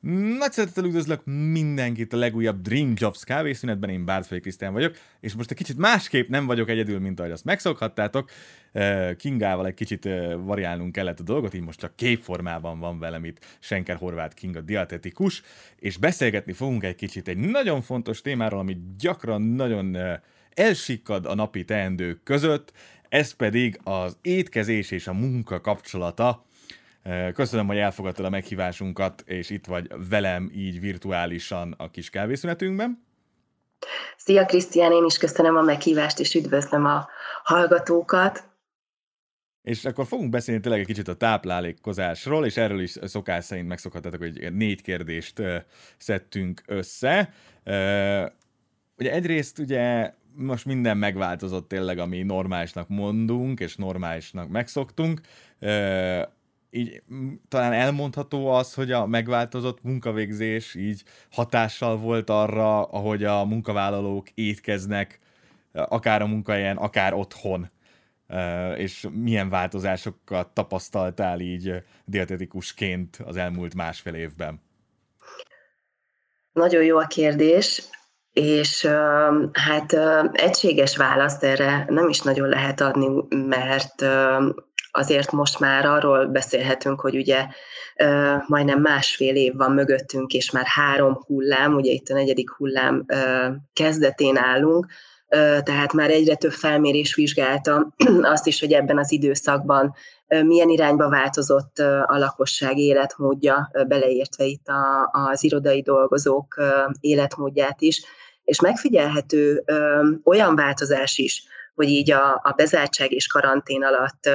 Nagy szeretettel üdvözlök mindenkit a legújabb Dream Jobs kávészünetben, én Bártfai Krisztián vagyok, és most egy kicsit másképp nem vagyok egyedül, mint ahogy azt megszokhattátok. Kingával egy kicsit variálnunk kellett a dolgot, így most csak képformában van velem itt Senker Horváth King, a dietetikus, és beszélgetni fogunk egy kicsit egy nagyon fontos témáról, ami gyakran nagyon elsikkad a napi teendők között, ez pedig az étkezés és a munka kapcsolata, Köszönöm, hogy elfogadtad a meghívásunkat, és itt vagy velem így virtuálisan a kis kávészünetünkben. Szia Krisztián, én is köszönöm a meghívást, és üdvözlöm a hallgatókat. És akkor fogunk beszélni tényleg egy kicsit a táplálékozásról, és erről is szokás szerint megszokhattatok, hogy négy kérdést szedtünk össze. Ugye egyrészt ugye most minden megváltozott tényleg, ami normálisnak mondunk, és normálisnak megszoktunk így talán elmondható az, hogy a megváltozott munkavégzés így hatással volt arra, ahogy a munkavállalók étkeznek, akár a munkahelyen, akár otthon, és milyen változásokat tapasztaltál így dietetikusként az elmúlt másfél évben? Nagyon jó a kérdés, és hát egységes választ erre nem is nagyon lehet adni, mert azért most már arról beszélhetünk, hogy ugye majdnem másfél év van mögöttünk, és már három hullám, ugye itt a negyedik hullám kezdetén állunk, tehát már egyre több felmérés vizsgálta azt is, hogy ebben az időszakban milyen irányba változott a lakosság életmódja, beleértve itt az irodai dolgozók életmódját is, és megfigyelhető olyan változás is, hogy így a, a bezártság és karantén alatt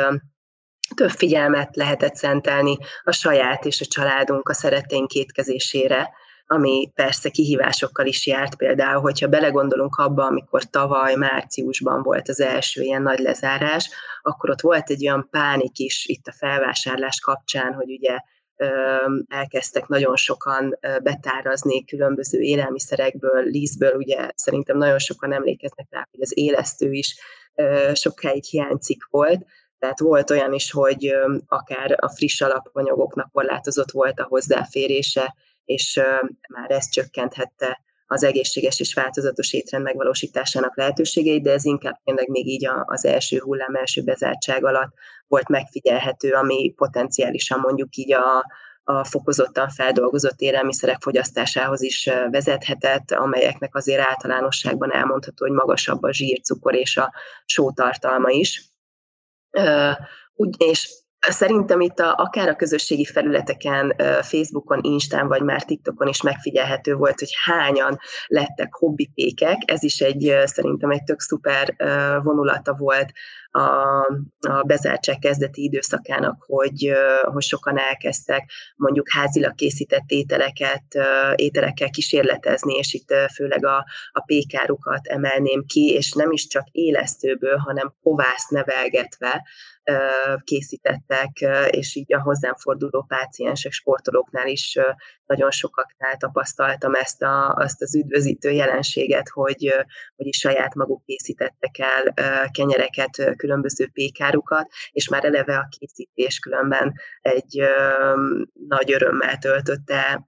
több figyelmet lehetett szentelni a saját és a családunk, a szereténk kétkezésére, ami persze kihívásokkal is járt, például, hogyha belegondolunk abba, amikor tavaly márciusban volt az első ilyen nagy lezárás, akkor ott volt egy olyan pánik is itt a felvásárlás kapcsán, hogy ugye elkezdtek nagyon sokan betárazni különböző élelmiszerekből, lízből, ugye szerintem nagyon sokan emlékeznek rá, hogy az élesztő is sokáig hiányzik volt, tehát volt olyan is, hogy akár a friss alapanyagoknak korlátozott volt a hozzáférése, és már ez csökkenthette az egészséges és változatos étrend megvalósításának lehetőségeit, de ez inkább tényleg még így az első hullám, első bezártság alatt volt megfigyelhető, ami potenciálisan mondjuk így a, a fokozottan feldolgozott élelmiszerek fogyasztásához is vezethetett, amelyeknek azért általánosságban elmondható, hogy magasabb a zsírcukor és a sótartalma is és Szerintem itt a, akár a közösségi felületeken, Facebookon, Instán, vagy már TikTokon is megfigyelhető volt, hogy hányan lettek hobbipékek. Ez is egy szerintem egy tök szuper vonulata volt a, a bezártság kezdeti időszakának, hogy, hogy sokan elkezdtek mondjuk házilag készített ételeket, ételekkel kísérletezni, és itt főleg a, a pékárukat emelném ki, és nem is csak élesztőből, hanem kovász nevelgetve készítettek, és így a hozzám forduló páciensek, sportolóknál is nagyon sokaknál tapasztaltam ezt a, azt az üdvözítő jelenséget, hogy, hogy is saját maguk készítettek el kenyereket, különböző pékárukat, és már eleve a készítés különben egy nagy örömmel töltötte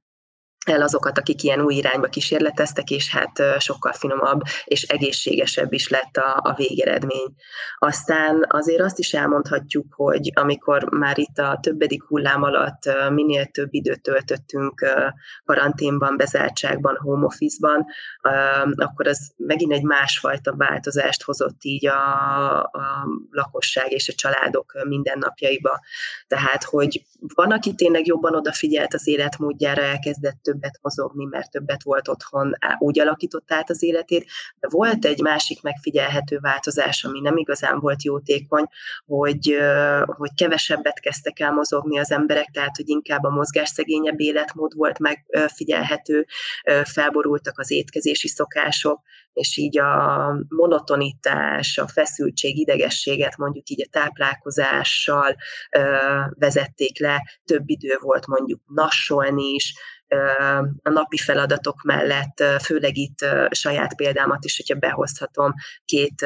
el azokat, akik ilyen új irányba kísérleteztek, és hát sokkal finomabb és egészségesebb is lett a, a végeredmény. Aztán azért azt is elmondhatjuk, hogy amikor már itt a többedik hullám alatt minél több időt töltöttünk karanténban, bezártságban, home office-ban, akkor az megint egy másfajta változást hozott így a, a lakosság és a családok mindennapjaiba. Tehát, hogy van, aki tényleg jobban odafigyelt az életmódjára, elkezdett több többet mozogni, mert többet volt otthon, úgy alakított át az életét. De volt egy másik megfigyelhető változás, ami nem igazán volt jótékony, hogy, hogy kevesebbet kezdtek el mozogni az emberek, tehát hogy inkább a mozgásszegényebb életmód volt megfigyelhető, felborultak az étkezési szokások, és így a monotonitás, a feszültség, idegességet mondjuk így a táplálkozással vezették le, több idő volt mondjuk nassolni is, a napi feladatok mellett, főleg itt saját példámat is, hogyha behozhatom, két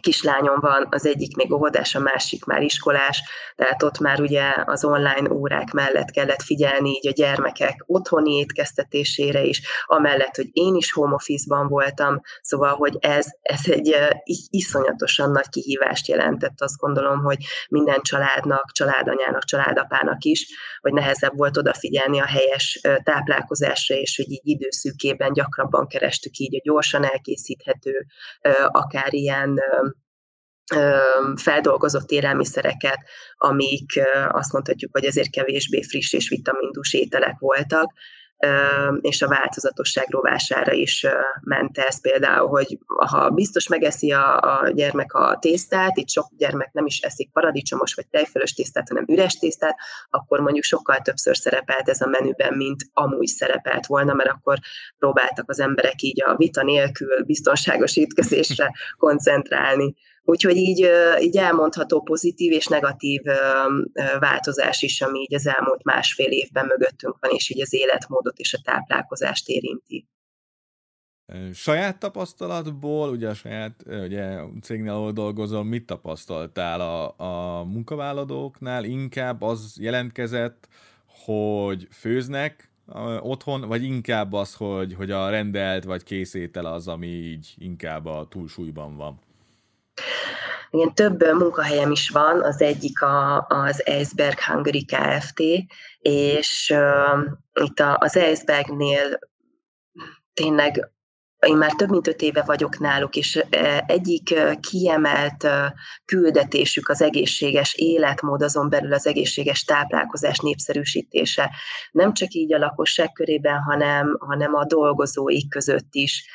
kislányom van, az egyik még óvodás, a másik már iskolás, tehát ott már ugye az online órák mellett kellett figyelni így a gyermekek otthoni étkeztetésére is, amellett, hogy én is home office-ban voltam, szóval, hogy ez, ez egy iszonyatosan nagy kihívást jelentett, azt gondolom, hogy minden családnak, családanyának, családapának is, hogy nehezebb volt odafigyelni a helyes táplálkozásra, és hogy így időszűkében gyakrabban kerestük így a gyorsan elkészíthető, akár ilyen feldolgozott élelmiszereket, amik azt mondhatjuk, hogy azért kevésbé friss és vitamindus ételek voltak, és a változatosság rovására is ment ez például, hogy ha biztos megeszi a, a gyermek a tésztát, itt sok gyermek nem is eszik paradicsomos vagy tejfölös tésztát, hanem üres tésztát, akkor mondjuk sokkal többször szerepelt ez a menüben, mint amúgy szerepelt volna, mert akkor próbáltak az emberek így a vita nélkül biztonságos étkezésre koncentrálni. Úgyhogy így, így elmondható pozitív és negatív változás is, ami így az elmúlt másfél évben mögöttünk van, és így az életmódot és a táplálkozást érinti. Saját tapasztalatból, ugye a saját ugye, cégnél, ahol dolgozol, mit tapasztaltál a, a munkavállalóknál? Inkább az jelentkezett, hogy főznek otthon, vagy inkább az, hogy, hogy a rendelt vagy készétel az, ami így inkább a túlsúlyban van? Igen, több munkahelyem is van, az egyik a, az Eisberg Hungary Kft., és uh, itt a, az Eisbergnél tényleg én már több mint öt éve vagyok náluk, és egyik kiemelt küldetésük az egészséges életmód, azon belül az egészséges táplálkozás népszerűsítése. Nem csak így a lakosság körében, hanem, hanem a dolgozóik között is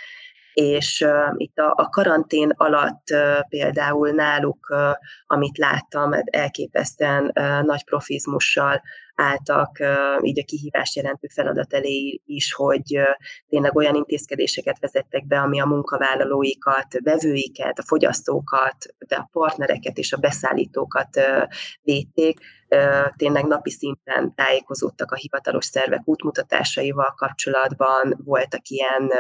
és uh, itt a, a karantén alatt uh, például náluk, uh, amit láttam, elképesztően uh, nagy profizmussal álltak így a kihívás jelentő feladat elé is, hogy tényleg olyan intézkedéseket vezettek be, ami a munkavállalóikat, vevőiket, a fogyasztókat, de a partnereket és a beszállítókat védték, tényleg napi szinten tájékozódtak a hivatalos szervek útmutatásaival kapcsolatban, voltak ilyen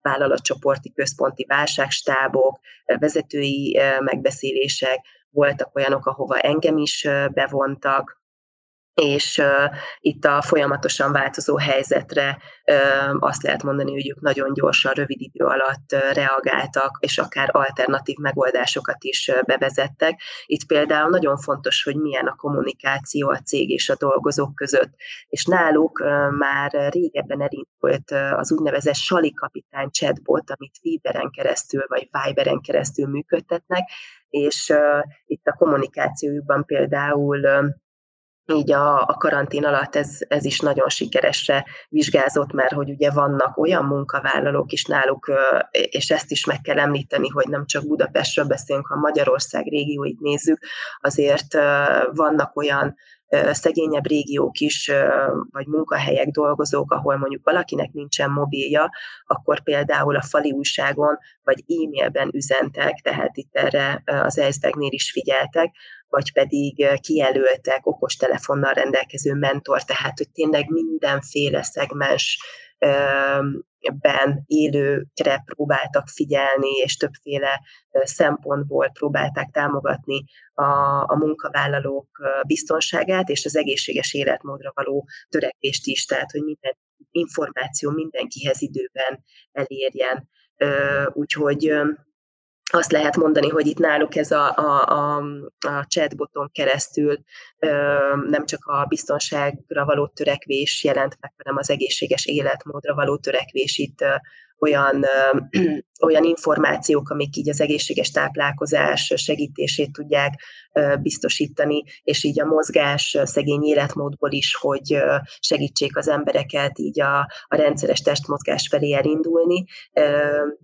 vállalatcsoporti központi válságstábok, vezetői megbeszélések, voltak olyanok, ahova engem is bevontak, és uh, itt a folyamatosan változó helyzetre uh, azt lehet mondani, hogy ők nagyon gyorsan, rövid idő alatt uh, reagáltak, és akár alternatív megoldásokat is uh, bevezettek. Itt például nagyon fontos, hogy milyen a kommunikáció a cég és a dolgozók között, és náluk uh, már régebben elindult uh, az úgynevezett Sali kapitány chatbot, amit Viberen keresztül vagy Viberen keresztül működtetnek, és uh, itt a kommunikációjukban például uh, így a, a karantén alatt ez, ez is nagyon sikeresre vizsgázott, mert hogy ugye vannak olyan munkavállalók is náluk, és ezt is meg kell említeni, hogy nem csak Budapestről beszélünk, ha Magyarország régióit nézzük, azért vannak olyan szegényebb régiók is, vagy munkahelyek, dolgozók, ahol mondjuk valakinek nincsen mobilja, akkor például a fali újságon vagy e-mailben üzentek, tehát itt erre az Eisbergnél is figyeltek, vagy pedig kijelöltek okostelefonnal rendelkező mentor, tehát hogy tényleg mindenféle szegmens ben élőkre próbáltak figyelni, és többféle szempontból próbálták támogatni a, a munkavállalók biztonságát és az egészséges életmódra való törekvést is, tehát hogy minden információ mindenkihez időben elérjen. Úgyhogy azt lehet mondani, hogy itt náluk ez a, a, a, a chatboton keresztül ö, nem csak a biztonságra való törekvés jelent meg, hanem az egészséges életmódra való törekvés itt ö, olyan, olyan információk, amik így az egészséges táplálkozás segítését tudják biztosítani, és így a mozgás szegény életmódból is, hogy segítsék az embereket így a, a rendszeres testmozgás felé elindulni,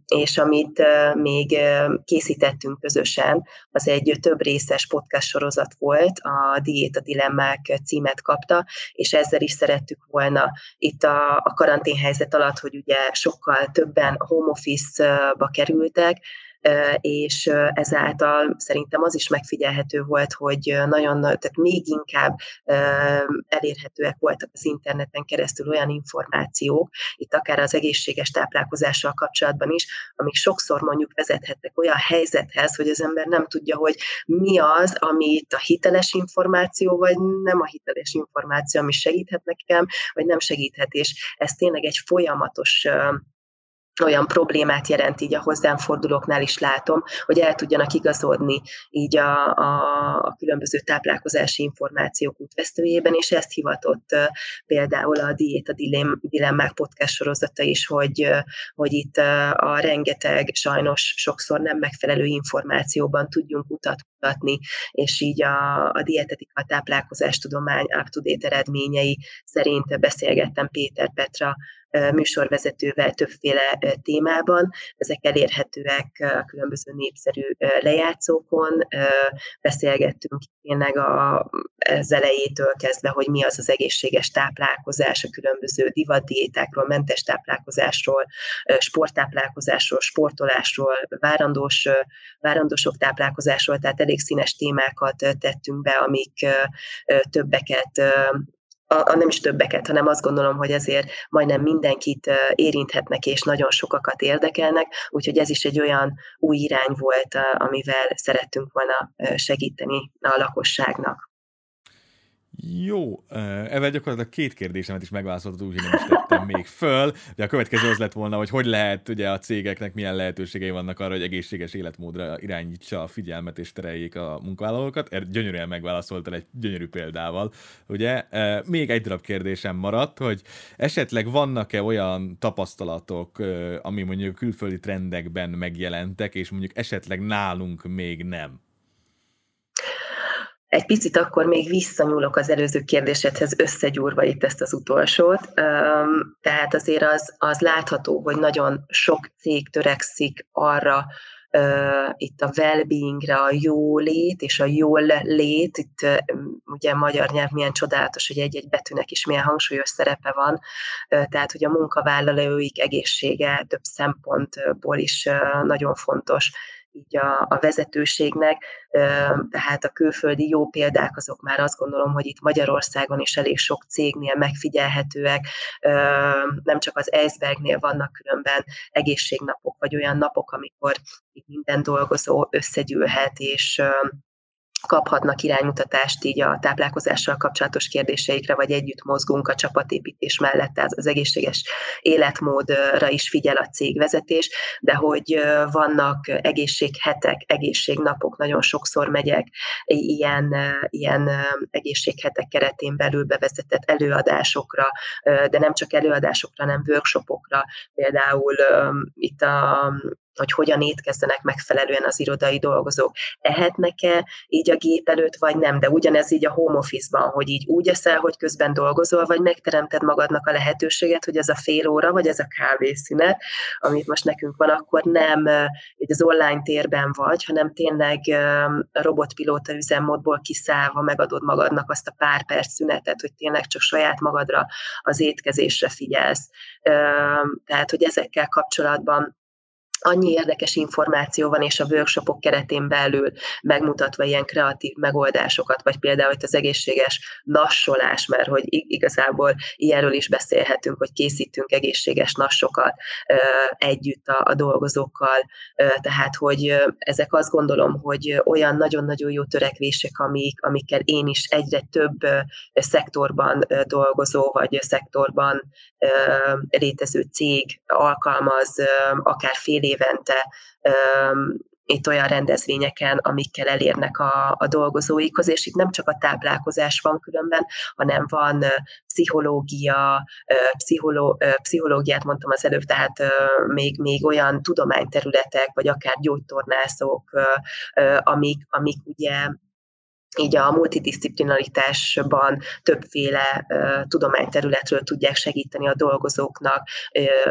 és amit még készítettünk közösen, az egy több részes podcast sorozat volt, a Diéta Dilemmák címet kapta, és ezzel is szerettük volna itt a, a karanténhelyzet alatt, hogy ugye sokkal többen home office-ba kerültek, és ezáltal szerintem az is megfigyelhető volt, hogy nagyon, tehát még inkább elérhetőek voltak az interneten keresztül olyan információk, itt akár az egészséges táplálkozással kapcsolatban is, amik sokszor mondjuk vezethetnek olyan helyzethez, hogy az ember nem tudja, hogy mi az, ami itt a hiteles információ, vagy nem a hiteles információ, ami segíthet nekem, vagy nem segíthet, és ez tényleg egy folyamatos olyan problémát jelent így a hozzám fordulóknál is látom, hogy el tudjanak igazodni így a, a, a különböző táplálkozási információk útvesztőjében, és ezt hivatott például a Diéta Dilemmák podcast sorozata is, hogy, hogy itt a rengeteg sajnos sokszor nem megfelelő információban tudjunk utat mutatni, és így a, a dietetika, táplálkozás tudomány up-to-date eredményei szerint beszélgettem Péter Petra műsorvezetővel többféle témában. Ezek elérhetőek a különböző népszerű lejátszókon. Beszélgettünk tényleg a, az elejétől kezdve, hogy mi az az egészséges táplálkozás, a különböző divaddiétákról, mentes táplálkozásról, sporttáplálkozásról, sportolásról, várandós, várandósok táplálkozásról, tehát elég színes témákat tettünk be, amik többeket a, a nem is többeket, hanem azt gondolom, hogy ezért majdnem mindenkit érinthetnek, és nagyon sokakat érdekelnek, úgyhogy ez is egy olyan új irány volt, amivel szerettünk volna segíteni a lakosságnak. Jó, ezzel gyakorlatilag két kérdésemet is megválaszoltad, úgyhogy nem is tettem még föl. De a következő az lett volna, hogy hogy lehet ugye a cégeknek milyen lehetőségei vannak arra, hogy egészséges életmódra irányítsa a figyelmet és tereljék a munkavállalókat. Erre gyönyörűen megválaszoltál egy gyönyörű példával. Ugye még egy darab kérdésem maradt, hogy esetleg vannak-e olyan tapasztalatok, ami mondjuk külföldi trendekben megjelentek, és mondjuk esetleg nálunk még nem? Egy picit akkor még visszanyúlok az előző kérdésedhez, összegyúrva itt ezt az utolsót. Tehát azért az, az látható, hogy nagyon sok cég törekszik arra, itt a well-beingre, a jólét és a jól lét, itt ugye a magyar nyelv milyen csodálatos, hogy egy-egy betűnek is milyen hangsúlyos szerepe van, tehát hogy a munkavállalóik egészsége több szempontból is nagyon fontos így a, a vezetőségnek, tehát a külföldi jó példák azok már azt gondolom, hogy itt Magyarországon is elég sok cégnél megfigyelhetőek, nem csak az Eisbergnél vannak különben egészségnapok, vagy olyan napok, amikor minden dolgozó összegyűlhet, és kaphatnak iránymutatást így a táplálkozással kapcsolatos kérdéseikre, vagy együtt mozgunk a csapatépítés mellett, az, az egészséges életmódra is figyel a cégvezetés, de hogy vannak egészséghetek, egészségnapok, nagyon sokszor megyek ilyen, ilyen egészséghetek keretén belül bevezetett előadásokra, de nem csak előadásokra, hanem workshopokra, például itt a hogy hogyan étkezzenek megfelelően az irodai dolgozók. Ehetnek-e így a gép előtt, vagy nem, de ugyanez így a home office-ban, hogy így úgy eszel, hogy közben dolgozol, vagy megteremted magadnak a lehetőséget, hogy ez a fél óra, vagy ez a kávészünet, amit most nekünk van, akkor nem így az online térben vagy, hanem tényleg a robotpilóta üzemmódból kiszállva megadod magadnak azt a pár perc szünetet, hogy tényleg csak saját magadra az étkezésre figyelsz. Tehát, hogy ezekkel kapcsolatban annyi érdekes információ van, és a workshopok keretén belül megmutatva ilyen kreatív megoldásokat, vagy például hogy az egészséges nassolás, mert hogy igazából ilyenről is beszélhetünk, hogy készítünk egészséges nassokat együtt a, a dolgozókkal, tehát hogy ezek azt gondolom, hogy olyan nagyon-nagyon jó törekvések, amik, amikkel én is egyre több szektorban dolgozó, vagy szektorban létező cég alkalmaz, akár fél évente itt olyan rendezvényeken, amikkel elérnek a, a dolgozóikhoz, és itt nem csak a táplálkozás van különben, hanem van pszichológia, pszicholó, pszichológiát mondtam az előbb, tehát még, még olyan tudományterületek, vagy akár gyógytornászok, amik, amik ugye így a multidisziplinaritásban többféle tudományterületről tudják segíteni a dolgozóknak,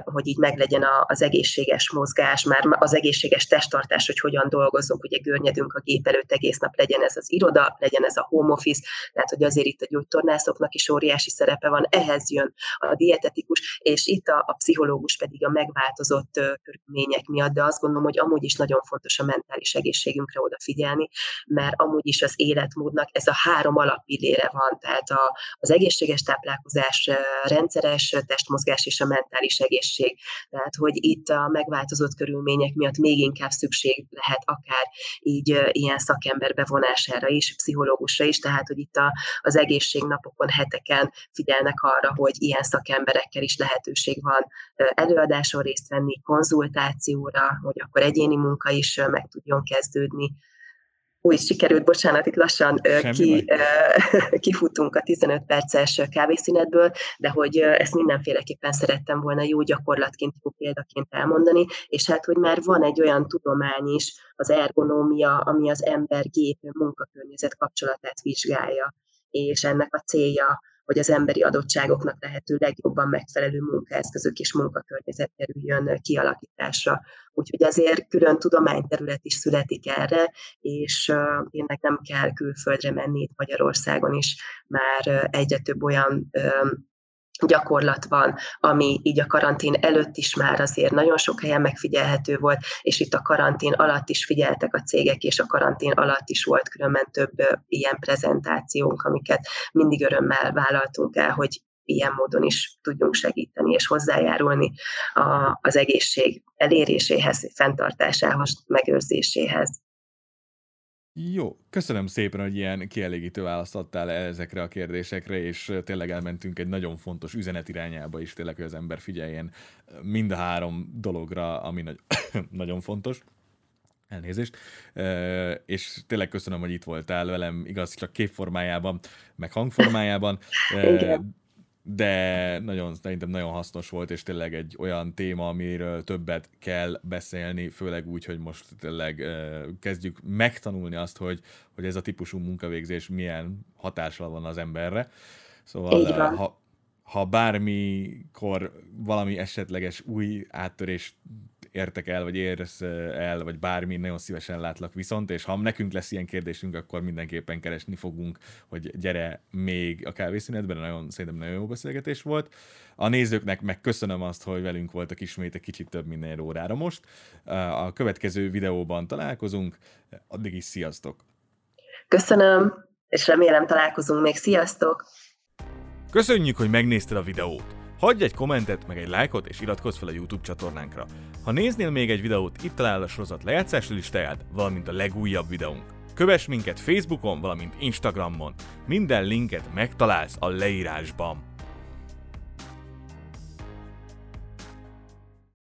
hogy így meglegyen a, az egészséges mozgás, már az egészséges testtartás, hogy hogyan dolgozunk, ugye görnyedünk a gép előtt egész nap, legyen ez az iroda, legyen ez a home office, tehát hogy azért itt a gyógytornászoknak is óriási szerepe van, ehhez jön a dietetikus, és itt a, a pszichológus pedig a megváltozott uh, körülmények miatt, de azt gondolom, hogy amúgy is nagyon fontos a mentális egészségünkre odafigyelni, mert amúgy is az élet életmódnak ez a három alappillére van, tehát a, az egészséges táplálkozás, rendszeres testmozgás és a mentális egészség. Tehát, hogy itt a megváltozott körülmények miatt még inkább szükség lehet akár így ilyen szakember bevonására is, pszichológusra is, tehát, hogy itt a, az egészségnapokon, heteken figyelnek arra, hogy ilyen szakemberekkel is lehetőség van előadáson részt venni, konzultációra, hogy akkor egyéni munka is meg tudjon kezdődni, úgy sikerült, bocsánat, itt lassan ki, kifutunk a 15 perces kávészínetből, de hogy ezt mindenféleképpen szerettem volna jó gyakorlatként, jó példaként elmondani, és hát, hogy már van egy olyan tudomány is, az ergonómia, ami az ember-gép munkakörnyezet kapcsolatát vizsgálja, és ennek a célja hogy az emberi adottságoknak lehető legjobban megfelelő munkaeszközök és munkakörnyezet kerüljön kialakításra. Úgyhogy azért külön tudományterület is születik erre, és tényleg nem kell külföldre menni itt Magyarországon is, már egyre több olyan gyakorlat van, ami így a karantén előtt is már azért nagyon sok helyen megfigyelhető volt, és itt a karantén alatt is figyeltek a cégek, és a karantén alatt is volt különben több ilyen prezentációnk, amiket mindig örömmel vállaltunk el, hogy ilyen módon is tudjunk segíteni és hozzájárulni a, az egészség eléréséhez, fenntartásához, megőrzéséhez. Jó, köszönöm szépen, hogy ilyen kielégítő választ adtál ezekre a kérdésekre, és tényleg elmentünk egy nagyon fontos üzenet irányába is, tényleg, hogy az ember figyeljen mind a három dologra, ami nagy, nagyon fontos. Elnézést. És tényleg köszönöm, hogy itt voltál velem, igaz, csak képformájában, meg hangformájában. Igen de nagyon, szerintem nagyon hasznos volt, és tényleg egy olyan téma, amiről többet kell beszélni, főleg úgy, hogy most tényleg kezdjük megtanulni azt, hogy, hogy ez a típusú munkavégzés milyen hatással van az emberre. Szóval ha, ha bármikor valami esetleges új áttörés értek el, vagy érsz el, vagy bármi, nagyon szívesen látlak viszont, és ha nekünk lesz ilyen kérdésünk, akkor mindenképpen keresni fogunk, hogy gyere még a kávészünetben, nagyon, szerintem nagyon jó beszélgetés volt. A nézőknek meg köszönöm azt, hogy velünk voltak ismét egy kicsit több minden órára most. A következő videóban találkozunk, addig is sziasztok! Köszönöm, és remélem találkozunk még. Sziasztok! Köszönjük, hogy megnézted a videót! Hagyj egy kommentet, meg egy lájkot, és iratkozz fel a YouTube csatornánkra. Ha néznél még egy videót, itt találod a sorozat lejátszási listáját, valamint a legújabb videónk. Kövess minket Facebookon, valamint Instagramon. Minden linket megtalálsz a leírásban.